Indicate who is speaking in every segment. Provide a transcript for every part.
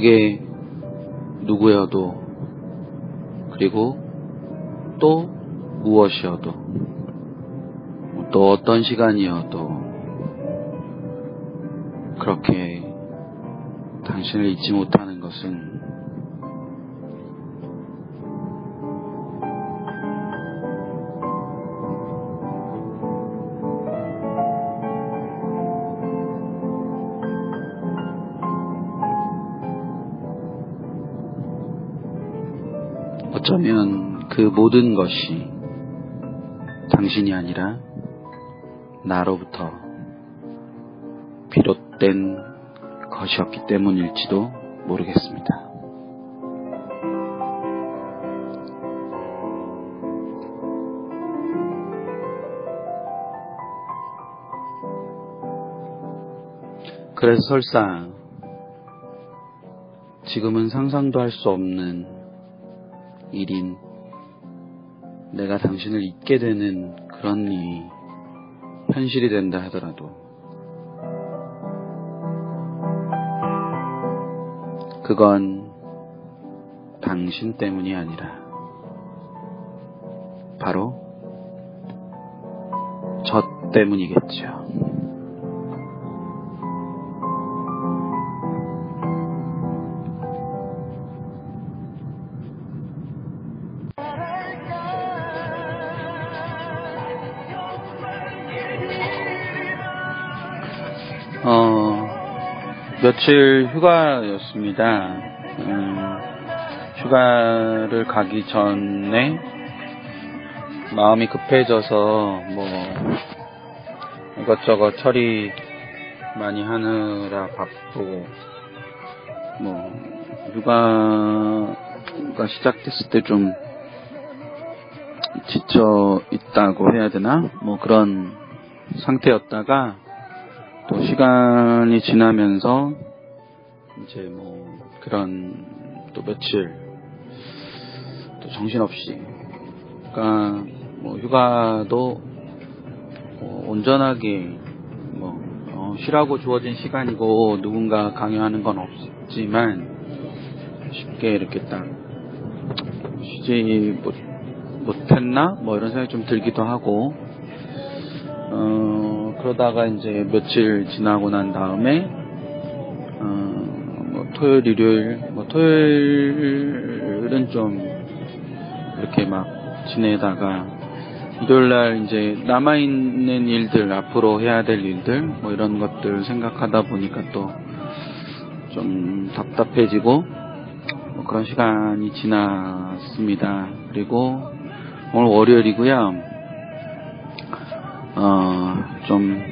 Speaker 1: 그게 누구여도 그리고 또 무엇이어도 또 어떤 시간이어도 그렇게 당신을 잊지 못하는 어쩌면 그 모든 것이 당신이 아니라 나로부터 비롯된 것이었기 때문일지도 모르겠습니다. 그래서 설사 지금은 상상도 할 수 없는 일인 내가 당신을 잊게 되는 그런 일이 현실이 된다 하더라도 그건 당신 때문이 아니라 바로 저 때문이겠죠. 며칠 휴가였습니다. 음, 휴가를 가기 전에 마음이 급해져서 뭐 이것저것 처리 많이 하느라 바쁘고 뭐 휴가가 시작됐을 때 좀 지쳐 있다고 해야 되나? 뭐 그런 상태였다가 또 시간이 지나면서 이제 뭐 그런 또 며칠 또 정신없이 그러니까 뭐 휴가도 뭐 온전하게 뭐 어, 쉬라고 주어진 시간이고 누군가 강요하는 건 없지만 쉽게 이렇게 딱 쉬지 못, 못했나? 뭐 이런 생각이 좀 들기도 하고 어, 그러다가 이제 며칠 지나고 난 다음에, 토요일, 일요일, 뭐 토요일은 좀 이렇게 막 지내다가, 일요일 날 이제 남아 있는 일들, 앞으로 해야 될 일들, 뭐 이런 것들 생각하다 보니까 또 좀 답답해지고, 뭐 그런 시간이 지났습니다. 그리고 오늘 월요일이고요. 어, 좀,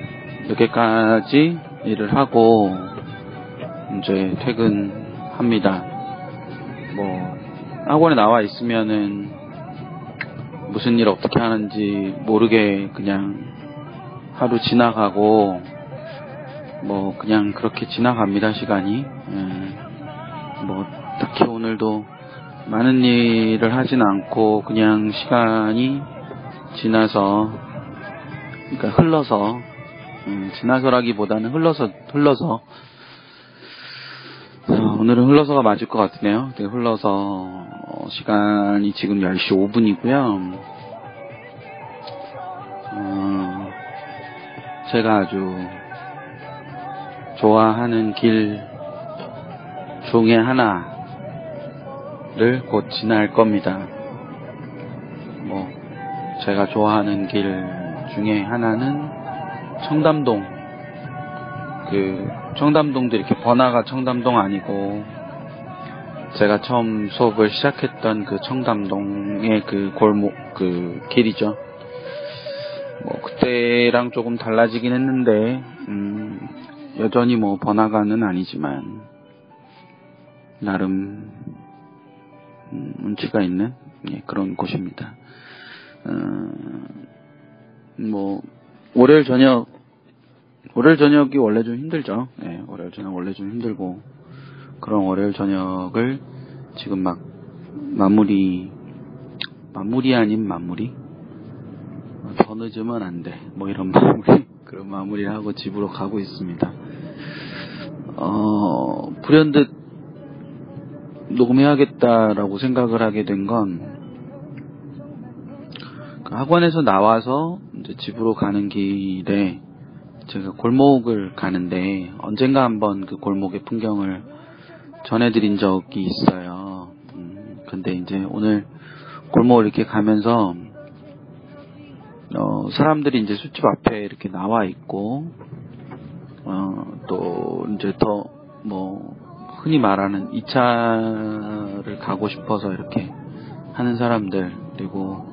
Speaker 1: 늦게까지 일을 하고, 이제 퇴근합니다. 뭐, 학원에 나와 있으면은, 무슨 일 어떻게 하는지 모르게 그냥 하루 지나가고, 뭐, 그냥 그렇게 지나갑니다, 시간이. 예. 뭐, 딱히 오늘도 많은 일을 하진 않고, 그냥 시간이 지나서, 그러니까 흘러서 음, 지나서라기보다는 흘러서 흘러서 어, 오늘은 흘러서가 맞을 것 같으네요. 되게 흘러서 어, 시간이 지금 10시 5분이고요. 어, 제가 아주 좋아하는 길 중에 하나를 곧 지날 겁니다. 뭐, 제가 좋아하는 길 중에 하나는 청담동. 그, 청담동도 이렇게 번화가 청담동 아니고, 제가 처음 수업을 시작했던 그 청담동의 그 골목, 그 길이죠. 뭐, 그때랑 조금 달라지긴 했는데, 음, 여전히 뭐, 번화가는 아니지만, 나름, 음, 운치가 있는, 예, 그런 곳입니다. 어, 뭐, 월요일 저녁, 월요일 저녁이 원래 좀 힘들죠. 예, 월요일 저녁 원래 좀 힘들고, 그런 월요일 저녁을 지금 막 마무리, 마무리 아닌 마무리? 어, 더 늦으면 안 돼. 뭐 이런 마무리, 그런 마무리를 하고 집으로 가고 있습니다. 어, 불현듯 녹음해야겠다라고 생각을 하게 된건 그 학원에서 나와서 이제 집으로 가는 길에 제가 골목을 가는데 언젠가 한번 그 골목의 풍경을 전해드린 적이 있어요. 음, 근데 이제 오늘 골목을 이렇게 가면서 어, 사람들이 이제 술집 앞에 이렇게 나와 있고 어, 또 이제 더 뭐 흔히 말하는 2차를 가고 싶어서 이렇게 하는 사람들 그리고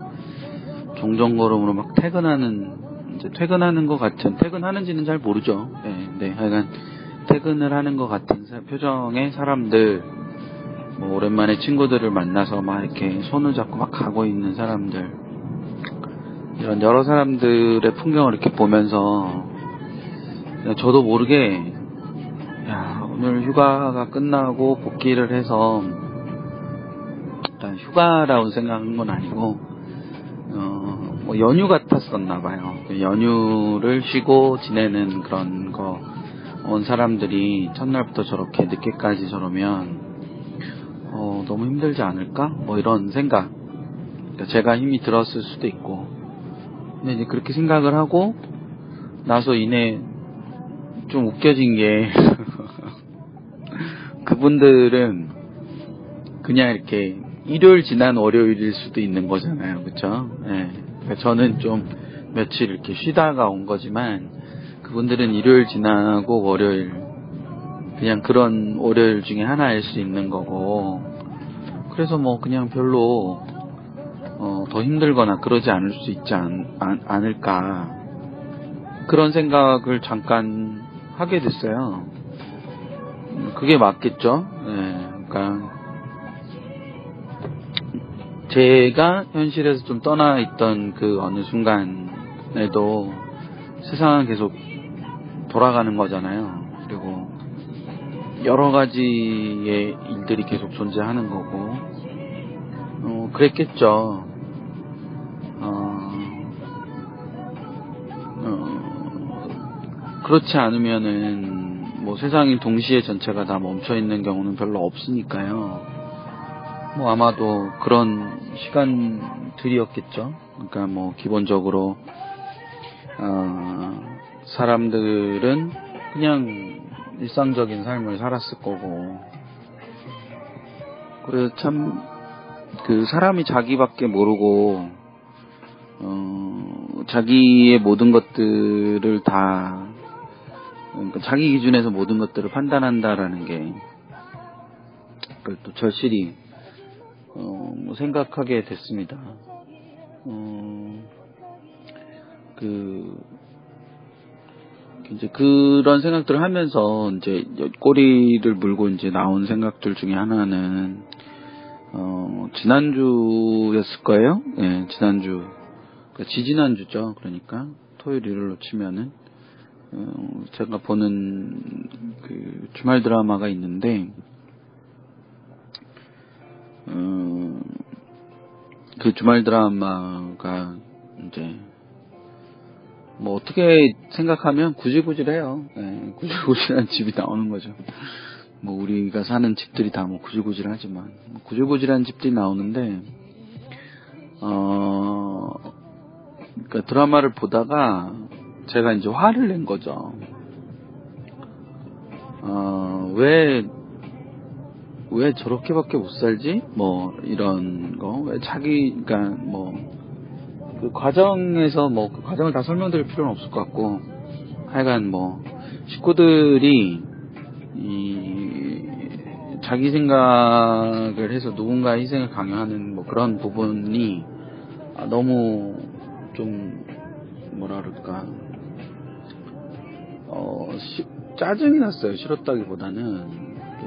Speaker 1: 종종 걸음으로 막 퇴근하는 이제 퇴근하는 것 같은 퇴근하는지는 잘 모르죠. 네, 네 하여간 퇴근을 하는 것 같은 사- 표정의 사람들 뭐 오랜만에 친구들을 만나서 막 이렇게 손을 잡고 막 가고 있는 사람들 이런 여러 사람들의 풍경을 이렇게 보면서 저도 모르게 야 오늘 휴가가 끝나고 복귀를 해서 일단 휴가라고 생각한 건 아니고 어, 뭐 연휴 같았었나 봐요. 그 연휴를 쉬고 지내는 그런 거 온 사람들이 첫날부터 저렇게 늦게까지 저러면 어, 너무 힘들지 않을까? 뭐 이런 생각. 그러니까 제가 힘이 들었을 수도 있고. 근데 이제 그렇게 생각을 하고 나서 이내 좀 웃겨진 게 그분들은 그냥 이렇게 일요일 지난 월요일일 수도 있는 거잖아요. 그쵸? 예. 그러니까 저는 좀 며칠 이렇게 쉬다가 온 거지만 그분들은 일요일 지나고 월요일 그냥 그런 월요일 중에 하나일 수 있는 거고 그래서 뭐 그냥 별로 어, 더 힘들거나 그러지 않을 수 있지 않, 을까 그런 생각을 잠깐 하게 됐어요. 음, 그게 맞겠죠. 예, 그러니까 제가 현실에서 좀 떠나 있던 그 어느 순간에도 세상은 계속 돌아가는 거잖아요. 그리고 여러 가지의 일들이 계속 존재하는 거고, 어, 그랬겠죠. 어, 어, 그렇지 않으면은, 뭐 세상이 동시에 전체가 다 멈춰 있는 경우는 별로 없으니까요. 뭐 아마도 그런 시간들이었겠죠. 그러니까 뭐 기본적으로 어, 사람들은 그냥 일상적인 삶을 살았을 거고 그래서 참 그 사람이 자기밖에 모르고 어, 자기의 모든 것들을 다 그러니까 자기 기준에서 모든 것들을 판단한다라는 게 그걸 또 절실히 어, 뭐 생각하게 됐습니다. 어, 그 이제 그런 생각들을 하면서 이제 꼬리를 물고 이제 나온 생각들 중에 하나는 어, 지난주였을 거예요. 예, 지난주. 그러니까 지지난주죠. 그러니까 토요일 일요일로 치면은 어, 제가 보는 그 주말 드라마가 있는데 어, 그 주말 드라마가 이제 뭐 어떻게 생각하면 구질구질해요. 예, 구질구질한 집이 나오는 거죠. 뭐 우리가 사는 집들이 다 뭐 구질구질하지만 뭐 구질구질한 집들이 나오는데 어 그러니까 드라마를 보다가 제가 이제 화를 낸 거죠. 어왜 왜 저렇게밖에 못 살지? 뭐 이런 거. 왜 자기 그러니까 뭐그 과정에서 뭐 그 과정을 다 설명드릴 필요는 없을 것 같고. 하여간 뭐 식구들이 이 자기 생각을 해서 누군가의 희생을 강요하는 뭐 그런 부분이 아, 너무 좀 뭐라 그럴까. 어 시- 짜증이 났어요. 싫었다기보다는.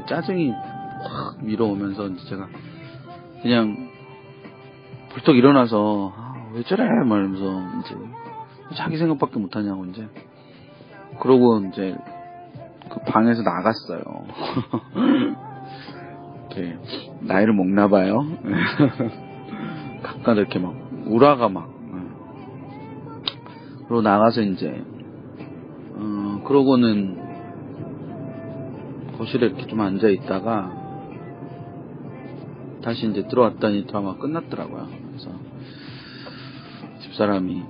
Speaker 1: 짜증이 확 밀어오면서 제가 그냥 벌떡 일어나서 아, 왜 저래 말하면서 이제 자기 생각밖에 못하냐고 이제 그러고 이제 그 방에서 나갔어요. 이렇게 나이를 먹나 봐요. 가끔 이렇게 막 우라가 막 그러고 나가서 이제 어 그러고는 거실에 이렇게 좀 앉아 있다가 다시 이제 들어왔더니 드라마 끝났더라고요. 그래서 집사람이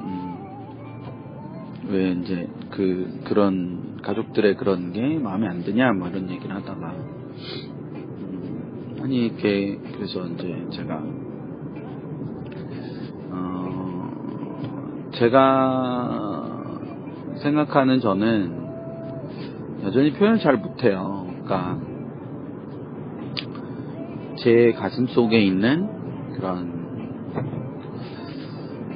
Speaker 1: 음, 왜 이제 그 그런 가족들의 그런 게 마음에 안 드냐 뭐 이런 얘기를 하다가 음, 아니 이렇게 그래서 이제 제가 어 제가 생각하는 저는 여전히 표현을 잘 못해요. 그러니까 제 가슴 속에 있는 그런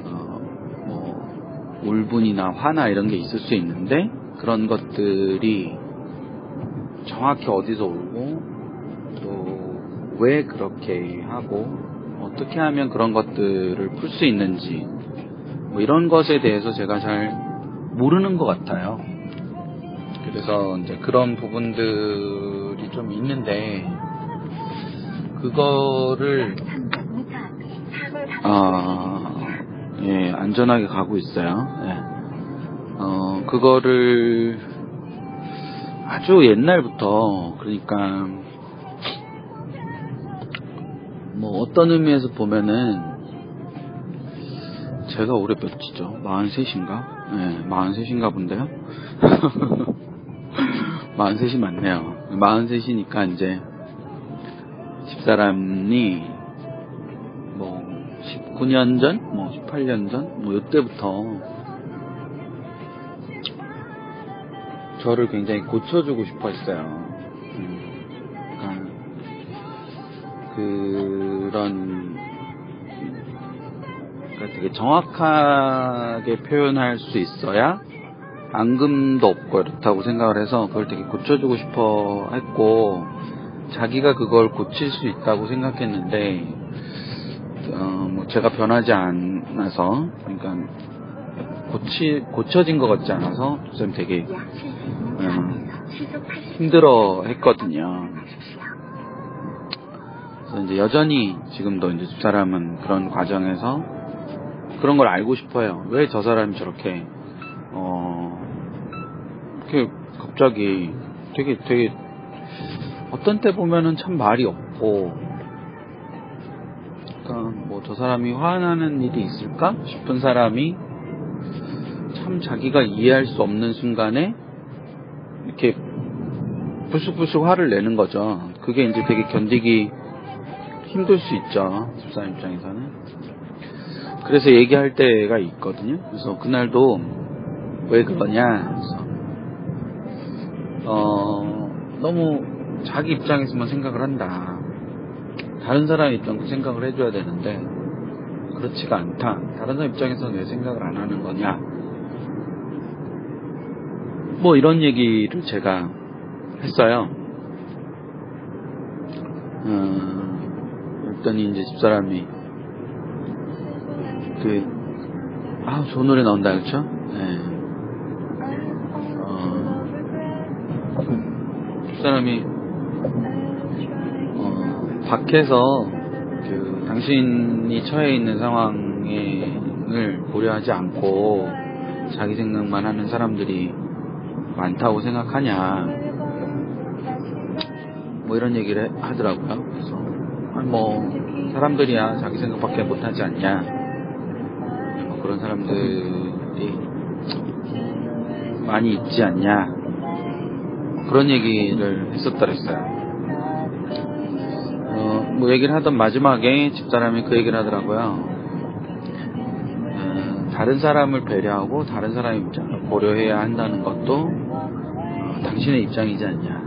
Speaker 1: 어, 뭐 울분이나 화나 이런 게 있을 수 있는데 그런 것들이 정확히 어디서 오고 또 왜 그렇게 하고 어떻게 하면 그런 것들을 풀 수 있는지 뭐 이런 것에 대해서 제가 잘 모르는 것 같아요. 그래서 이제 그런 부분들이 좀 있는데 그거를 아, 예, 안전하게 가고 있어요. 예. 어, 그거를 아주 옛날부터 그러니까 뭐 어떤 의미에서 보면은 제가 올해 몇이죠? 43인가? 예, 43인가 본데요. 43이 맞네요. 43이니까 이제 집사람이 뭐 19년 전, 뭐 18년 전, 뭐 이때부터 저를 굉장히 고쳐주고 싶어 했어요. 음, 그러니까 그런 그러니까 되게 정확하게 표현할 수 있어야 앙금도 없고 이렇다고 생각을 해서 그걸 되게 고쳐주고 싶어 했고 자기가 그걸 고칠 수 있다고 생각했는데 어, 뭐 제가 변하지 않아서 그러니까 고치 고쳐진 것 같지 않아서 좀 되게 음, 힘들어 했거든요. 그래서 이제 여전히 지금도 이제 집사람은 그런 과정에서 그런 걸 알고 싶어요. 왜 저 사람이 저렇게 어 이렇게 갑자기 되게 되게 어떤 때 보면은 참 말이 없고 그러니까 뭐 저 사람이 화나는 일이 있을까 싶은 사람이 참 자기가 이해할 수 없는 순간에 이렇게 불쑥불쑥 화를 내는 거죠. 그게 이제 되게 견디기 힘들 수 있죠. 집사람 입장에서는. 그래서 얘기할 때가 있거든요. 그래서 그날도 왜 그러냐. 그래서 어, 너무 자기 입장에서만 생각을 한다. 다른 사람 입장도 생각을 해줘야 되는데 그렇지가 않다. 다른 사람 입장에서는 왜 생각을 안 하는 거냐. 뭐 이런 얘기를 제가 했어요. 어, 그랬더니 이제 집사람이 그, 아, 좋은 노래 나온다, 그쵸? 네. 어, 집사람이, 어, 밖에서, 그, 당신이 처해 있는 상황을 고려하지 않고, 자기 생각만 하는 사람들이 많다고 생각하냐. 뭐 이런 얘기를 해- 하더라고요. 그래서 아니 뭐 사람들이야 자기 생각밖에 못하지 않냐. 뭐 그런 사람들이 많이 있지 않냐. 그런 얘기를 했었더랬어요. 어, 뭐 얘기를 하던 마지막에 집사람이 그 얘기를 하더라고요. 어, 다른 사람을 배려하고 다른 사람의 입장을 고려해야 한다는 것도 어, 당신의 입장이지 않냐.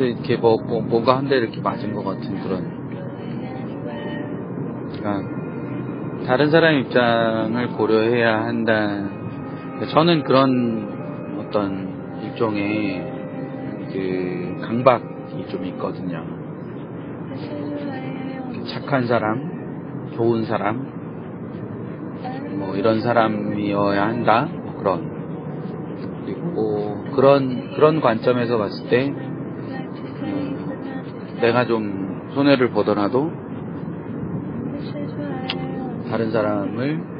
Speaker 1: 어, 이렇게 뭐, 뭐 뭐가 한 대 이렇게 맞은 것 같은 그런. 그러니까 다른 사람의 입장을 고려해야 한다. 저는 그런 어떤 일종의 그 강박이 좀 있거든요. 착한 사람, 좋은 사람, 뭐 이런 사람이어야 한다. 뭐 그런 그리고 그런 그런 관점에서 봤을 때 음, 내가 좀 손해를 보더라도 다른 사람을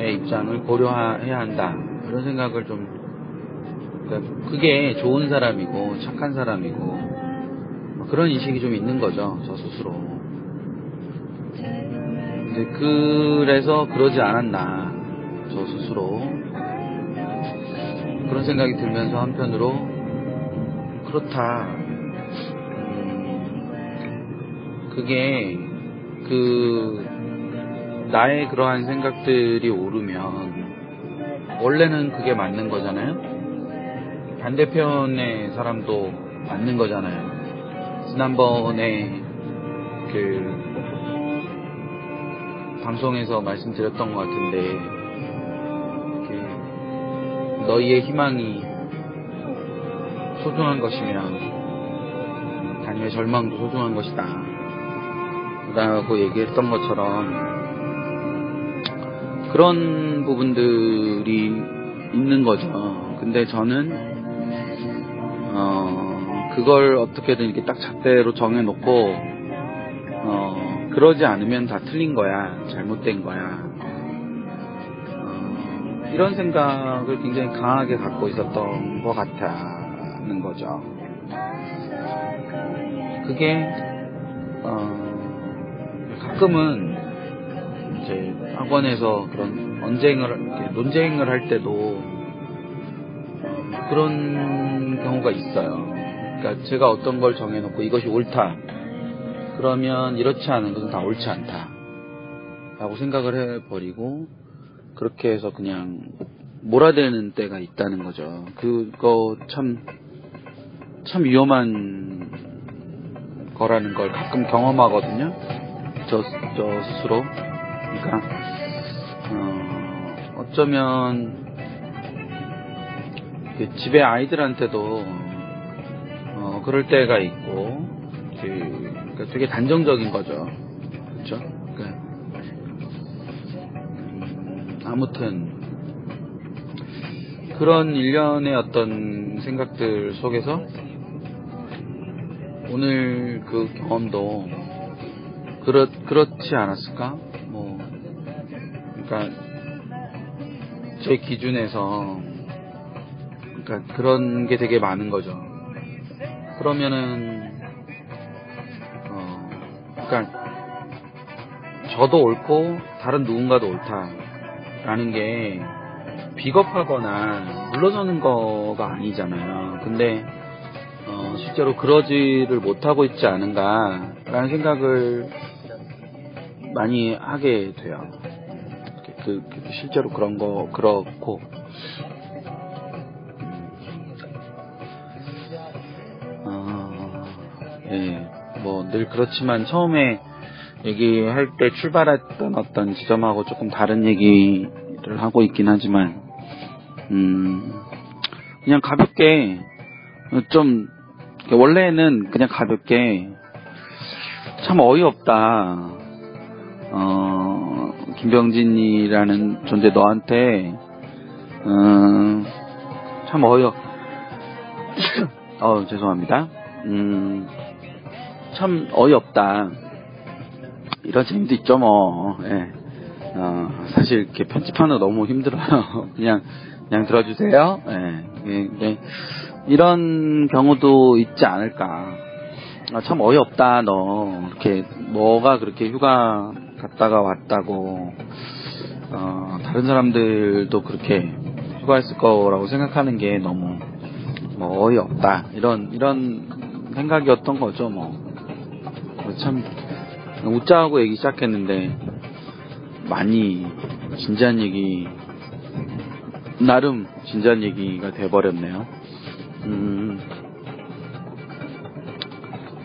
Speaker 1: 의 입장을 고려해야 한다. 그런 생각을 좀, 그러니까 그게 좋은 사람이고, 착한 사람이고, 뭐 그런 인식이 좀 있는 거죠, 저 스스로. 근데 그래서 그러지 않았나, 저 스스로. 그런 생각이 들면서 한편으로, 그렇다. 음, 그게, 그, 나의 그러한 생각들이 오르면 원래는 그게 맞는 거잖아요. 반대편의 사람도 맞는 거잖아요. 지난번에 그 방송에서 말씀드렸던 것 같은데 그 너희의 희망이 소중한 것이면 단위의 절망도 소중한 것이다. 라고 얘기했던 것처럼 그런 부분들이 있는 거죠. 근데 저는 어 그걸 어떻게든 이렇게 딱 잣대로 정해놓고 어 그러지 않으면 다 틀린 거야, 잘못된 거야. 어, 이런 생각을 굉장히 강하게 갖고 있었던 것 같다는 거죠. 그게 어, 가끔은 이제 학원에서 그런 언쟁을 논쟁을 할 때도 어, 그런 경우가 있어요. 그러니까 제가 어떤 걸 정해놓고 이것이 옳다. 그러면 이렇지 않은 것은 다 옳지 않다. 라고 생각을 해버리고 그렇게 해서 그냥 몰아대는 때가 있다는 거죠. 그거 참, 참 위험한 거라는 걸 가끔 경험하거든요. 저, 저 스스로. 그러니까 어, 어쩌면 그 집에 아이들한테도 어, 그럴 때가 있고 그, 그러니까 되게 단정적인 거죠. 그렇죠? 그러니까, 음, 아무튼 그런 일련의 어떤 생각들 속에서 오늘 그 경험도 그렇, 그렇지 않았을까? 뭐, 그러니까, 제 기준에서, 그러니까 그런 게 되게 많은 거죠. 그러면은, 어, 그러니까, 저도 옳고, 다른 누군가도 옳다. 라는 게, 비겁하거나, 물러서는 거가 아니잖아요. 근데, 어, 실제로 그러지를 못하고 있지 않은가, 라는 생각을 많이 하게 돼요. 그, 그 실제로 그런 거 그렇고 어, 예, 뭐 늘 그렇지만 처음에 얘기할 때 출발했던 어떤 지점하고 조금 다른 얘기를 하고 있긴 하지만 음, 그냥 가볍게 좀 원래는 그냥 가볍게 참 어이없다. 어, 김병진이라는 존재 너한테, 음, 참 어이없, 어, 죄송합니다. 음, 참 어이없다. 이런 재미도 있죠, 뭐, 예. 어, 사실 이렇게 편집하는 거 너무 힘들어요. 그냥 그냥 들어주세요. 예, 예, 예. 이런 경우도 있지 않을까. 아, 참 어이없다, 너. 이렇게, 뭐가 그렇게 휴가 갔다가 왔다고, 어, 다른 사람들도 그렇게 휴가했을 거라고 생각하는 게 너무, 뭐, 어이없다. 이런, 이런 생각이었던 거죠, 뭐. 참, 웃자고 얘기 시작했는데, 많이 진지한 얘기, 나름 진지한 얘기가 돼버렸네요. 음,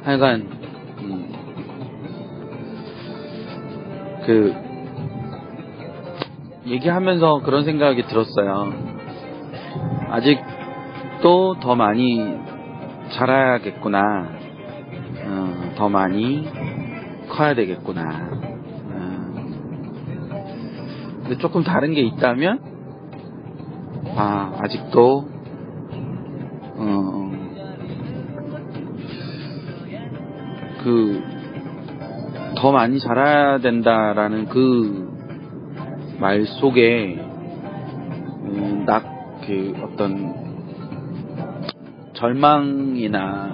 Speaker 1: 하여간, 음, 그, 얘기하면서 그런 생각이 들었어요. 아직도 더 많이 자라야겠구나. 어, 더 많이 커야 되겠구나. 어, 근데 조금 다른 게 있다면, 아, 아직도, 어, 그, 더 많이 자라야 된다라는 그 말 속에, 음, 낙, 그 어떤, 절망이나,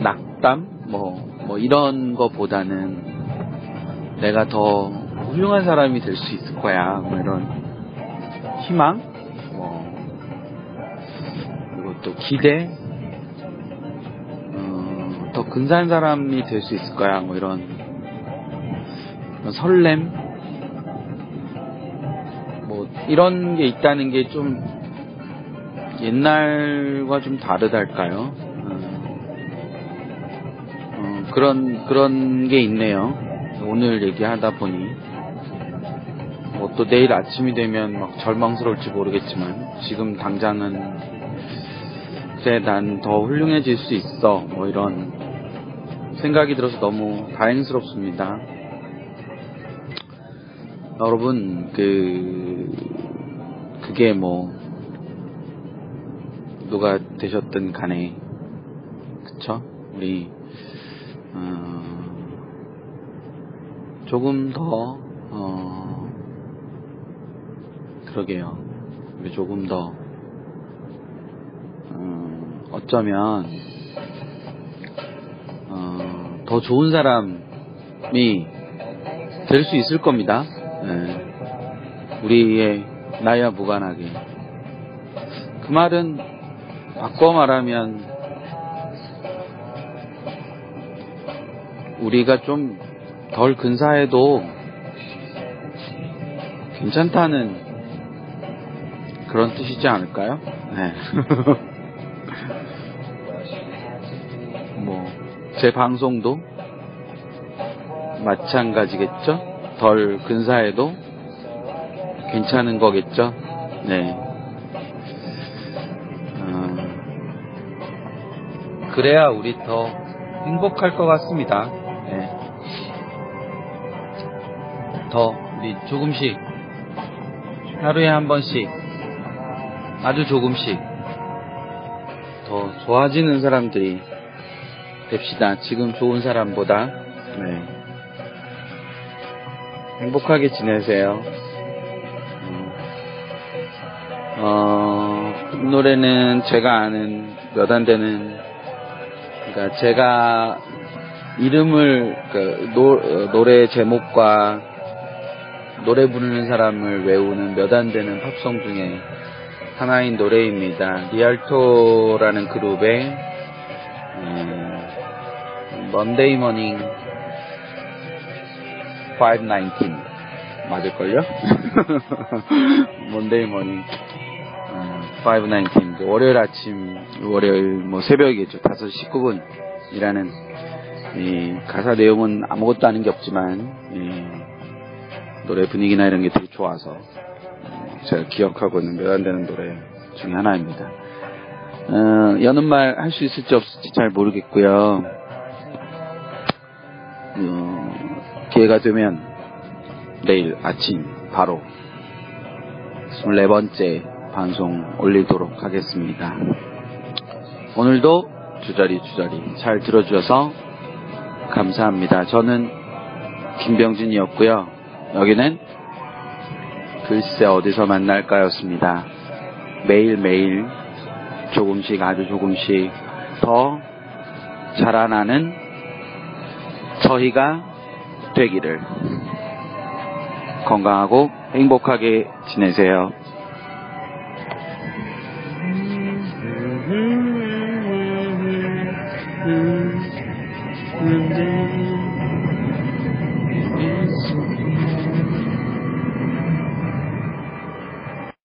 Speaker 1: 낙담? 뭐, 뭐 이런 거보다는 내가 더 훌륭한 사람이 될 수 있을 거야. 뭐 이런 희망? 뭐, 또 기대? 근사한 사람이 될 수 있을 거야. 뭐 이런, 이런 설렘? 뭐 이런 게 있다는 게 좀 옛날과 좀 다르달까요? 어, 그런 그런 게 있네요. 오늘 얘기하다 보니 뭐 또 내일 아침이 되면 막 절망스러울지 모르겠지만 지금 당장은 그래 난 더 훌륭해질 수 있어 뭐 이런 생각이 들어서 너무 다행스럽습니다. 여러분 그 그게 뭐 누가 되셨든 간에 그쵸? 우리 어, 조금 더 어, 그러게요. 조금 더 어, 어쩌면 어, 더 좋은 사람이 될 수 있을 겁니다. 예. 우리의 나이와 무관하게. 그 말은 바꿔 말하면 우리가 좀 덜 근사해도 괜찮다는 그런 뜻이지 않을까요? 네. 제 방송도 마찬가지겠죠? 덜 근사해도 괜찮은 거겠죠? 네. 어, 그래야 우리 더 행복할 것 같습니다. 네. 더 우리 조금씩 하루에 한 번씩 아주 조금씩 더 좋아지는 사람들이 됩시다. 지금 좋은 사람보다 네. 행복하게 지내세요. 음. 어, 이 노래는 제가 아는 몇 안 되는, 그러니까 제가 이름을, 그 노, 어, 노래 제목과 노래 부르는 사람을 외우는 몇 안 되는 팝송 중에 하나인 노래입니다. 리알토라는 그룹의 음, Monday Morning 519 맞을걸요? Monday Morning 519 월요일 아침 월요일 뭐 새벽이겠죠 5시 19분이라는 이 가사 내용은 아무것도 아는 게 없지만 이 노래 분위기나 이런 게 되게 좋아서 음, 제가 기억하고 있는 몇 안 되는 노래 중에 하나입니다. 어, 여는 말 할 수 있을지 없을지 잘 모르겠고요. 어, 기회가 되면 내일 아침 바로 24번째 방송 올리도록 하겠습니다. 오늘도 주저리 주저리 잘 들어주셔서 감사합니다. 저는 김병진이었고요. 여기는 글쎄 어디서 만날까였습니다. 매일매일 조금씩 아주 조금씩 더 자라나는 저희가 되기를 건강하고 행복하게 지내세요.